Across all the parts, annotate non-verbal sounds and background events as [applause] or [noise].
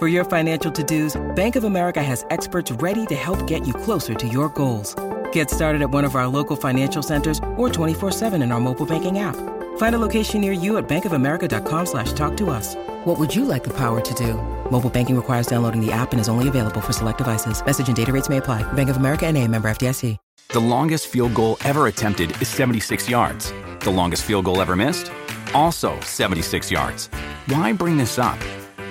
For your financial to-dos, Bank of America has experts ready to help get you closer to your goals. Get started at one of our local financial centers or 24-7 in our mobile banking app. Find a location near you at bankofamerica.com slash talk to us. What would you like the power to do? Mobile banking requires downloading the app and is only available for select devices. Message and data rates may apply. Bank of America and a member FDIC. The longest field goal ever attempted is 76 yards. The longest field goal ever missed? Also 76 yards. Why bring this up?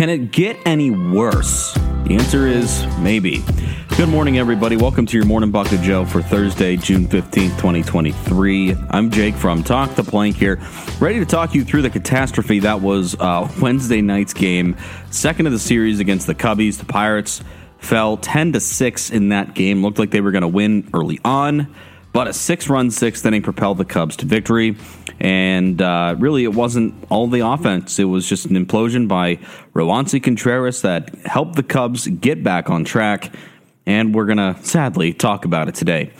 Can it get any worse? The answer is maybe. Good morning, everybody. Welcome to your Morning Buc of Joe for Thursday, June 15th, 2023. I'm Jake from Talk the Plank here, ready to talk you through the catastrophe that was uh, [laughs] Wednesday night's game, second of the series against the Cubbies. The Pirates fell 10 to 6 in that game. Looked like they were going to win early on, but a six run sixth inning propelled the Cubs to victory. And uh, really, it wasn't all the offense. It was just an implosion by Roansy Contreras that helped the Cubs get back on track. And we're going to sadly talk about it today.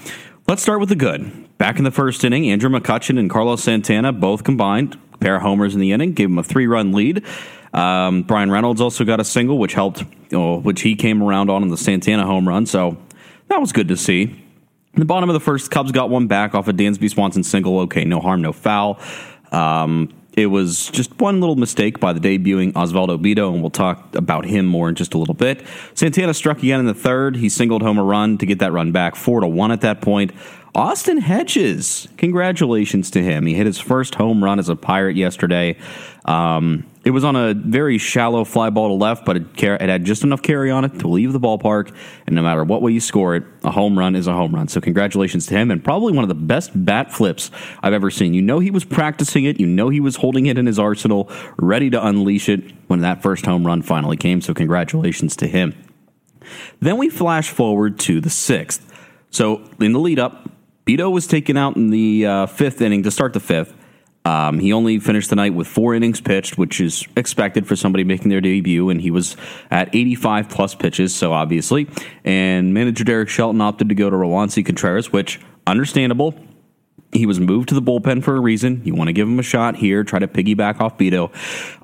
Let's start with the good. Back in the first inning, Andrew McCutchen and Carlos Santana both combined, pair of homers in the inning, gave him a three run lead. Um, Bryan Reynolds also got a single, which helped, know, which he came around on in the Santana home run. So that was good to see. In the bottom of the first, Cubs got one back off a Dansby Swanson single. Okay, no harm, no foul. Um, it was just one little mistake by the debuting Osvaldo Bido, and we'll talk about him more in just a little bit. Santana struck again in the third. He singled home a run to get that run back, four to one at that point. Austin Hedges, congratulations to him. He hit his first home run as a Pirate yesterday. Um, it was on a very shallow fly ball to left, but it, it, had just enough carry on it to leave the ballpark. And no matter what way you score it, a home run is a home run. So congratulations to him, and probably one of the best bat flips I've ever seen. You know he was practicing it. You know he was holding it in his arsenal, ready to unleash it when that first home run finally came. So congratulations to him. Then we flash forward to the sixth. So in the lead up, Bido was taken out in the uh, fifth inning to start the fifth. Um, he only finished the night with four innings pitched, which is expected for somebody making their debut, and he was at 85 plus pitches, so obviously. And manager Derek Shelton opted to go to Roansy Contreras, which understandable. He was moved to the bullpen for a reason. You want to give him a shot here, try to piggyback off Bido.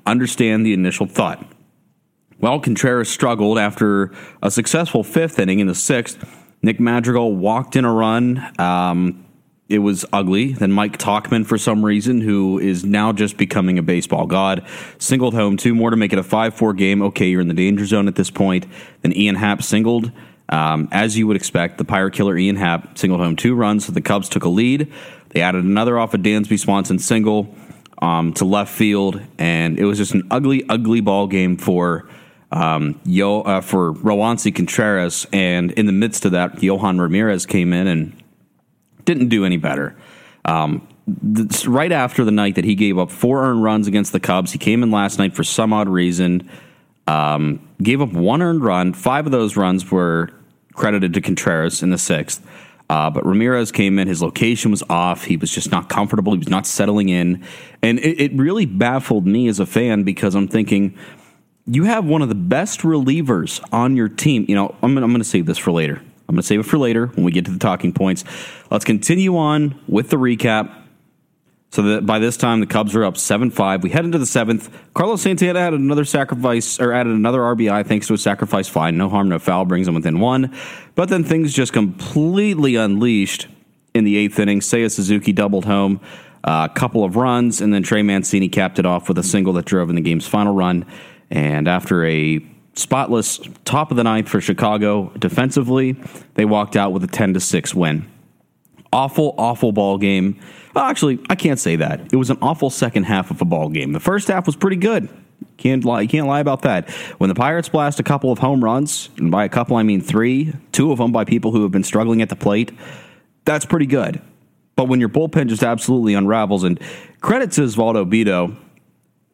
Understand the initial thought. Well, Contreras struggled after a successful fifth inning in the sixth. Nick Madrigal walked in a run. Um, it was ugly. Then Mike Tauchman, for some reason, who is now just becoming a baseball god, singled home two more to make it a 5 4 game. Okay, you're in the danger zone at this point. Then Ian Happ singled. Um, as you would expect, the Pirate Killer Ian Happ singled home two runs, so the Cubs took a lead. They added another off of Dansby Swanson single um, to left field, and it was just an ugly, ugly ball game for um, Yo uh, for Roansy Contreras. And in the midst of that, Johan Ramirez came in and didn't do any better. Um, right after the night that he gave up four earned runs against the Cubs, he came in last night for some odd reason, um, gave up one earned run. Five of those runs were credited to Contreras in the sixth. Uh, but Ramirez came in, his location was off. He was just not comfortable. He was not settling in. And it, it really baffled me as a fan because I'm thinking, you have one of the best relievers on your team. You know, I'm, I'm going to save this for later. I'm going to save it for later when we get to the talking points. Let's continue on with the recap. So that by this time the Cubs are up seven five. We head into the seventh. Carlos Santana added another sacrifice or added another RBI thanks to a sacrifice fly. No harm, no foul brings them within one. But then things just completely unleashed in the eighth inning. Seiya Suzuki doubled home, a uh, couple of runs, and then Trey Mancini capped it off with a single that drove in the game's final run. And after a spotless top of the ninth for Chicago defensively, they walked out with a ten to six win. Awful, awful ball game. Well, actually, I can't say that. It was an awful second half of a ball game. The first half was pretty good. Can't lie. You can't lie about that. When the Pirates blast a couple of home runs, and by a couple I mean three, two of them by people who have been struggling at the plate, that's pretty good. But when your bullpen just absolutely unravels, and credit to Osvaldo Bido,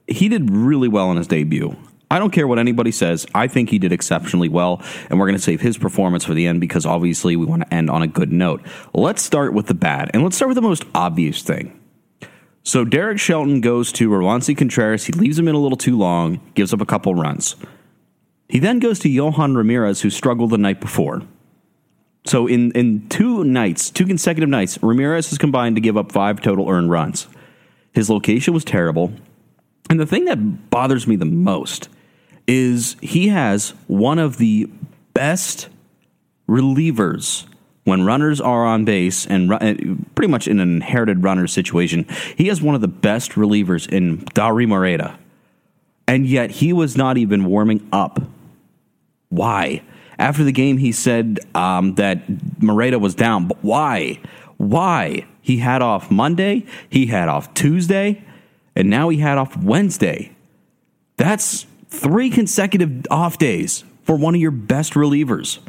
he did really well in his debut. I don't care what anybody says. I think he did exceptionally well, and we're going to save his performance for the end because obviously we want to end on a good note. Let's start with the bad, and let's start with the most obvious thing. So Derek Shelton goes to Roansy Contreras. He leaves him in a little too long, gives up a couple runs. He then goes to Johan Ramirez, who struggled the night before. So in, in two nights, two consecutive nights, Ramirez has combined to give up five total earned runs. His location was terrible. And the thing that bothers me the most is he has one of the best relievers when runners are on base and pretty much in an inherited runner situation. He has one of the best relievers in Dauri Moreta. And yet he was not even warming up. Why? After the game, he said um, that Moreta was down. But why? Why? He had off Monday, he had off Tuesday, and now he had off Wednesday. That's three consecutive off days for one of your best relievers.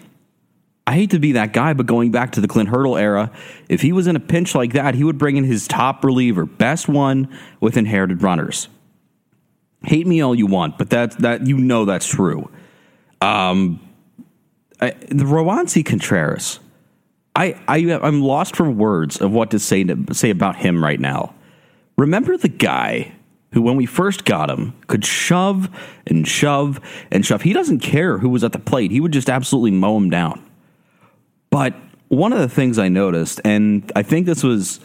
I hate to be that guy, but going back to the Clint Hurdle era, if he was in a pinch like that, he would bring in his top reliever, best one with inherited runners. Hate me all you want, but that that you know that's true. Um, I, the Roansy Contreras, I, I I'm lost for words of what to say to say about him right now. Remember the guy who, when we first got him, could shove and shove and shove. He doesn't care who was at the plate, he would just absolutely mow him down. But one of the things I noticed, and I think this was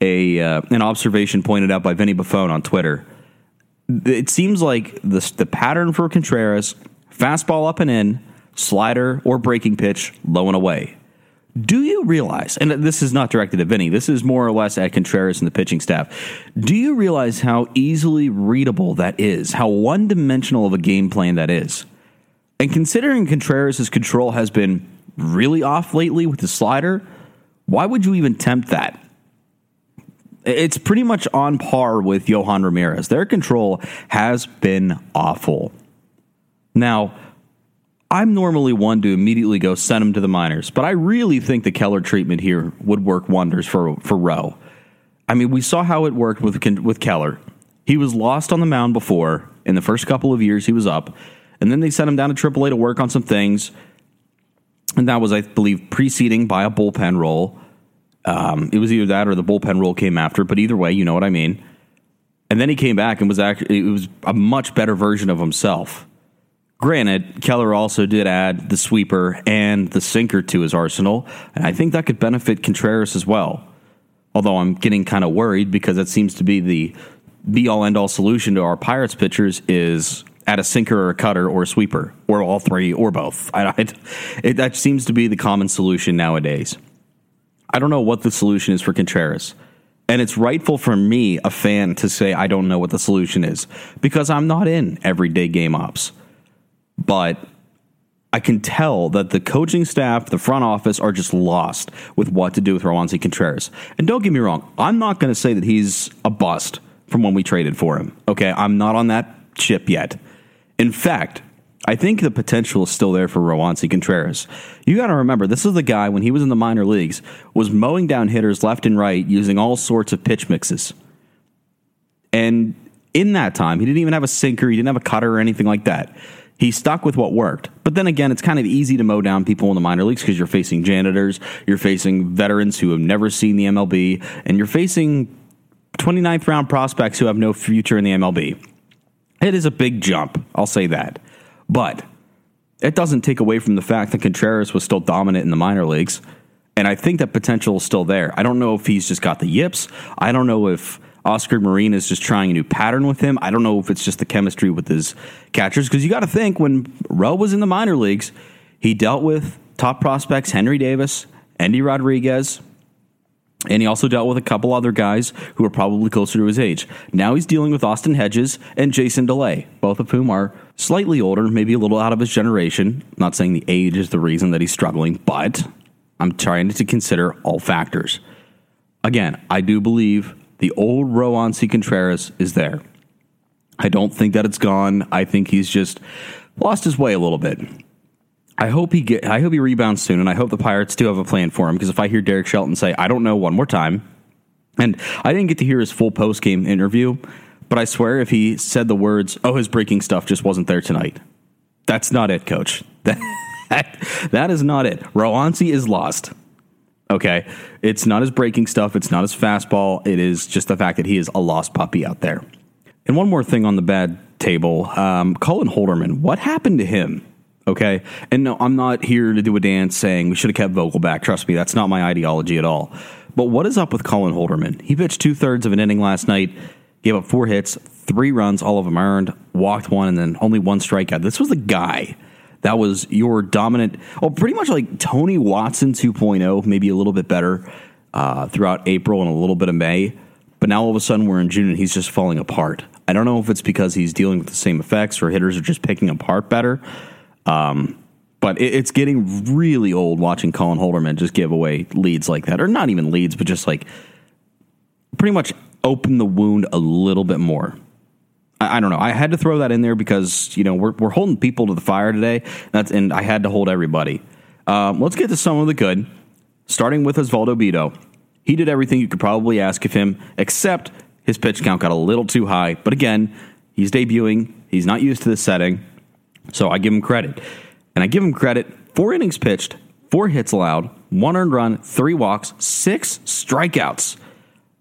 a uh, an observation pointed out by Vinny Buffone on Twitter, it seems like the, the pattern for Contreras fastball up and in, slider or breaking pitch low and away. Do you realize, and this is not directed at Vinny, this is more or less at Contreras and the pitching staff. Do you realize how easily readable that is? How one dimensional of a game plan that is? And considering Contreras' control has been really off lately with the slider, why would you even tempt that? It's pretty much on par with Johan Ramirez. Their control has been awful. Now, I'm normally one to immediately go send him to the minors, but I really think the Keller treatment here would work wonders for for Rowe. I mean, we saw how it worked with with Keller. He was lost on the mound before in the first couple of years he was up, and then they sent him down to AAA to work on some things, and that was, I believe, preceding by a bullpen role. Um, it was either that or the bullpen role came after, but either way, you know what I mean. And then he came back and was actually it was a much better version of himself. Granted, Keller also did add the sweeper and the sinker to his arsenal, and I think that could benefit Contreras as well. Although I'm getting kind of worried because it seems to be the be all end all solution to our Pirates pitchers is add a sinker or a cutter or a sweeper or all three or both. [laughs] I, I, it, that seems to be the common solution nowadays. I don't know what the solution is for Contreras. And it's rightful for me, a fan, to say I don't know what the solution is because I'm not in everyday game ops but I can tell that the coaching staff, the front office are just lost with what to do with Roansy Contreras. And don't get me wrong, I'm not going to say that he's a bust from when we traded for him. Okay, I'm not on that ship yet. In fact, I think the potential is still there for Roansy Contreras. You got to remember, this is the guy when he was in the minor leagues was mowing down hitters left and right using all sorts of pitch mixes. And in that time, he didn't even have a sinker, he didn't have a cutter or anything like that. He stuck with what worked. But then again, it's kind of easy to mow down people in the minor leagues because you're facing janitors, you're facing veterans who have never seen the MLB, and you're facing 29th round prospects who have no future in the MLB. It is a big jump, I'll say that. But it doesn't take away from the fact that Contreras was still dominant in the minor leagues. And I think that potential is still there. I don't know if he's just got the yips. I don't know if Oscar Marin is just trying a new pattern with him. I don't know if it's just the chemistry with his catchers because you got to think when Rowe was in the minor leagues, he dealt with top prospects Henry Davis, Endy Rodriguez, and he also dealt with a couple other guys who are probably closer to his age. Now he's dealing with Austin Hedges and Jason Delay, both of whom are slightly older, maybe a little out of his generation. I'm not saying the age is the reason that he's struggling, but I'm trying to consider all factors. Again, I do believe the old Roansy Contreras is there. I don't think that it's gone. I think he's just lost his way a little bit. I hope he get. I hope he rebounds soon, and I hope the Pirates do have a plan for him. Because if I hear Derek Shelton say, "I don't know," one more time, and I didn't get to hear his full post game interview, but I swear if he said the words, "Oh, his breaking stuff just wasn't there tonight," that's not it, Coach. [laughs] That that is not it. Roansy is lost. Okay. It's not his breaking stuff. It's not his fastball. It is just the fact that he is a lost puppy out there. And one more thing on the bad table um, Colin Holderman, what happened to him? Okay. And no, I'm not here to do a dance saying we should have kept Vogelbach. Trust me, that's not my ideology at all. But what is up with Colin Holderman? He pitched two thirds of an inning last night, gave up four hits, three runs, all of them earned, walked one, and then only one strikeout. This was the guy that was your dominant, well, pretty much like Tony Watson 2.0, maybe a little bit better uh, throughout April and a little bit of May. But now all of a sudden we're in June and he's just falling apart. I don't know if it's because he's dealing with the same effects or hitters are just picking apart better. Um, but it, it's getting really old watching Colin Holderman just give away leads like that, or not even leads, but just like pretty much open the wound a little bit more. I, I don't know. I had to throw that in there because you know we're we're holding people to the fire today. That's and I had to hold everybody. Um, let's get to some of the good, starting with Osvaldo Bido. He did everything you could probably ask of him, except his pitch count got a little too high. But again, he's debuting. He's not used to this setting, so I give him credit. And I give him credit. Four innings pitched, four hits allowed, one earned run, three walks, six strikeouts.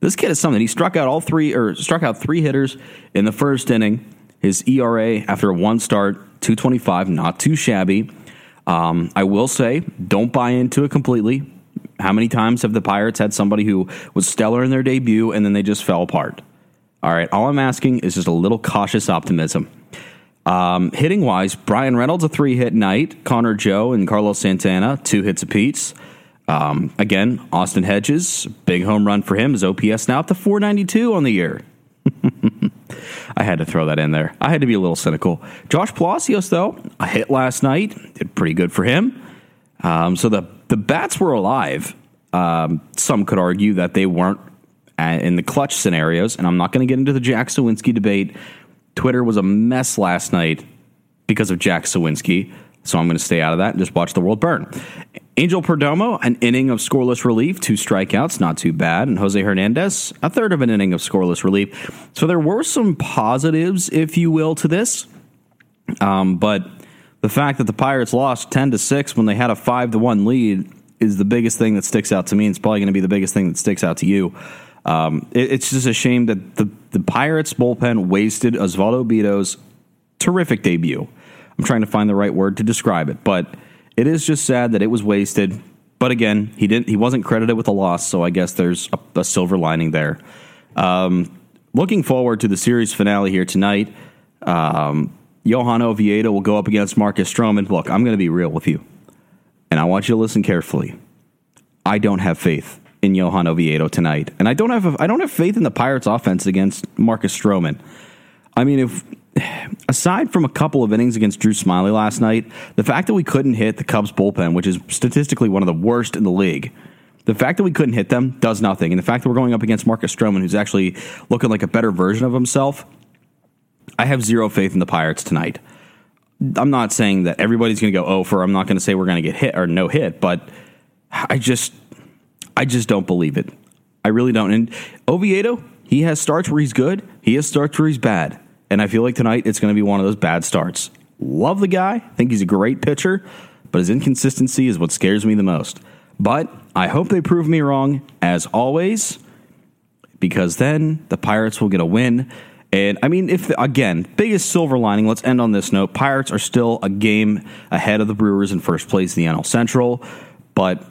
This kid is something. He struck out all three or struck out three hitters in the first inning. His ERA after a one start, 225, not too shabby. Um, I will say, don't buy into it completely. How many times have the Pirates had somebody who was stellar in their debut and then they just fell apart? All right, all I'm asking is just a little cautious optimism. Um, hitting wise, Bryan Reynolds, a three hit night. Connor Joe and Carlos Santana, two hits apiece. Um, again, Austin Hedges, big home run for him. His OPS now up to 492 on the year. [laughs] I had to throw that in there. I had to be a little cynical. Josh Palacios, though, a hit last night, did pretty good for him. Um, so the the bats were alive. Um, some could argue that they weren't in the clutch scenarios, and I'm not going to get into the Jack Suwinski debate. Twitter was a mess last night because of Jack Suwinski, so I'm going to stay out of that and just watch the world burn. Angel Perdomo, an inning of scoreless relief, two strikeouts, not too bad. And Jose Hernandez, a third of an inning of scoreless relief. So there were some positives, if you will, to this. Um, but the fact that the Pirates lost 10 to 6 when they had a 5 to 1 lead is the biggest thing that sticks out to me. And it's probably going to be the biggest thing that sticks out to you. Um, it, it's just a shame that the, the Pirates bullpen wasted Osvaldo Bido's terrific debut. I'm trying to find the right word to describe it, but it is just sad that it was wasted. But again, he didn't. He wasn't credited with a loss, so I guess there's a, a silver lining there. Um, looking forward to the series finale here tonight. Um, Johan Oviedo will go up against Marcus Stroman. Look, I'm going to be real with you, and I want you to listen carefully. I don't have faith in Johan Oviedo tonight, and I don't have I don't have faith in the Pirates' offense against Marcus Stroman. I mean, if aside from a couple of innings against Drew Smyly last night, the fact that we couldn't hit the Cubs bullpen, which is statistically one of the worst in the league, the fact that we couldn't hit them does nothing. And the fact that we're going up against Marcus Stroman, who's actually looking like a better version of himself, I have zero faith in the Pirates tonight. I'm not saying that everybody's going to go oh, over. I'm not going to say we're going to get hit or no hit, but I just, I just don't believe it. I really don't. And Oviedo, he has starts where he's good. He has starts where he's bad. And I feel like tonight it's going to be one of those bad starts. Love the guy, think he's a great pitcher, but his inconsistency is what scares me the most. But I hope they prove me wrong, as always, because then the Pirates will get a win. And I mean, if again, biggest silver lining, let's end on this note. Pirates are still a game ahead of the Brewers in first place in the NL Central, but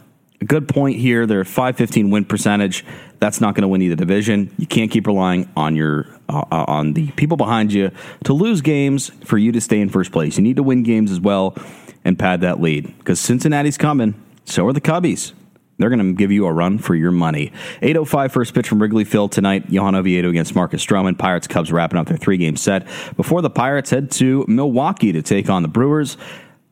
good point here. They're 515 win percentage. That's not going to win you the division. You can't keep relying on your uh, uh, on the people behind you to lose games for you to stay in first place. You need to win games as well and pad that lead because Cincinnati's coming. So are the Cubbies. They're going to give you a run for your money. 805 first pitch from Wrigley Field tonight. Johan Oviedo against Marcus Stroman. Pirates Cubs wrapping up their three game set before the Pirates head to Milwaukee to take on the Brewers.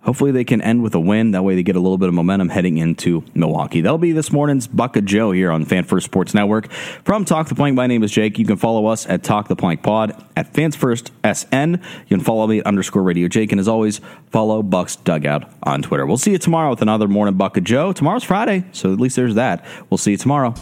Hopefully, they can end with a win. That way, they get a little bit of momentum heading into Milwaukee. That'll be this morning's Buc of Joe here on Fan First Sports Network. From Talk the Plank, my name is Jake. You can follow us at Talk the Plank Pod at Fans First SN. You can follow me at underscore Radio Jake. And as always, follow Bucs Dugout on Twitter. We'll see you tomorrow with another morning Buc of Joe. Tomorrow's Friday, so at least there's that. We'll see you tomorrow.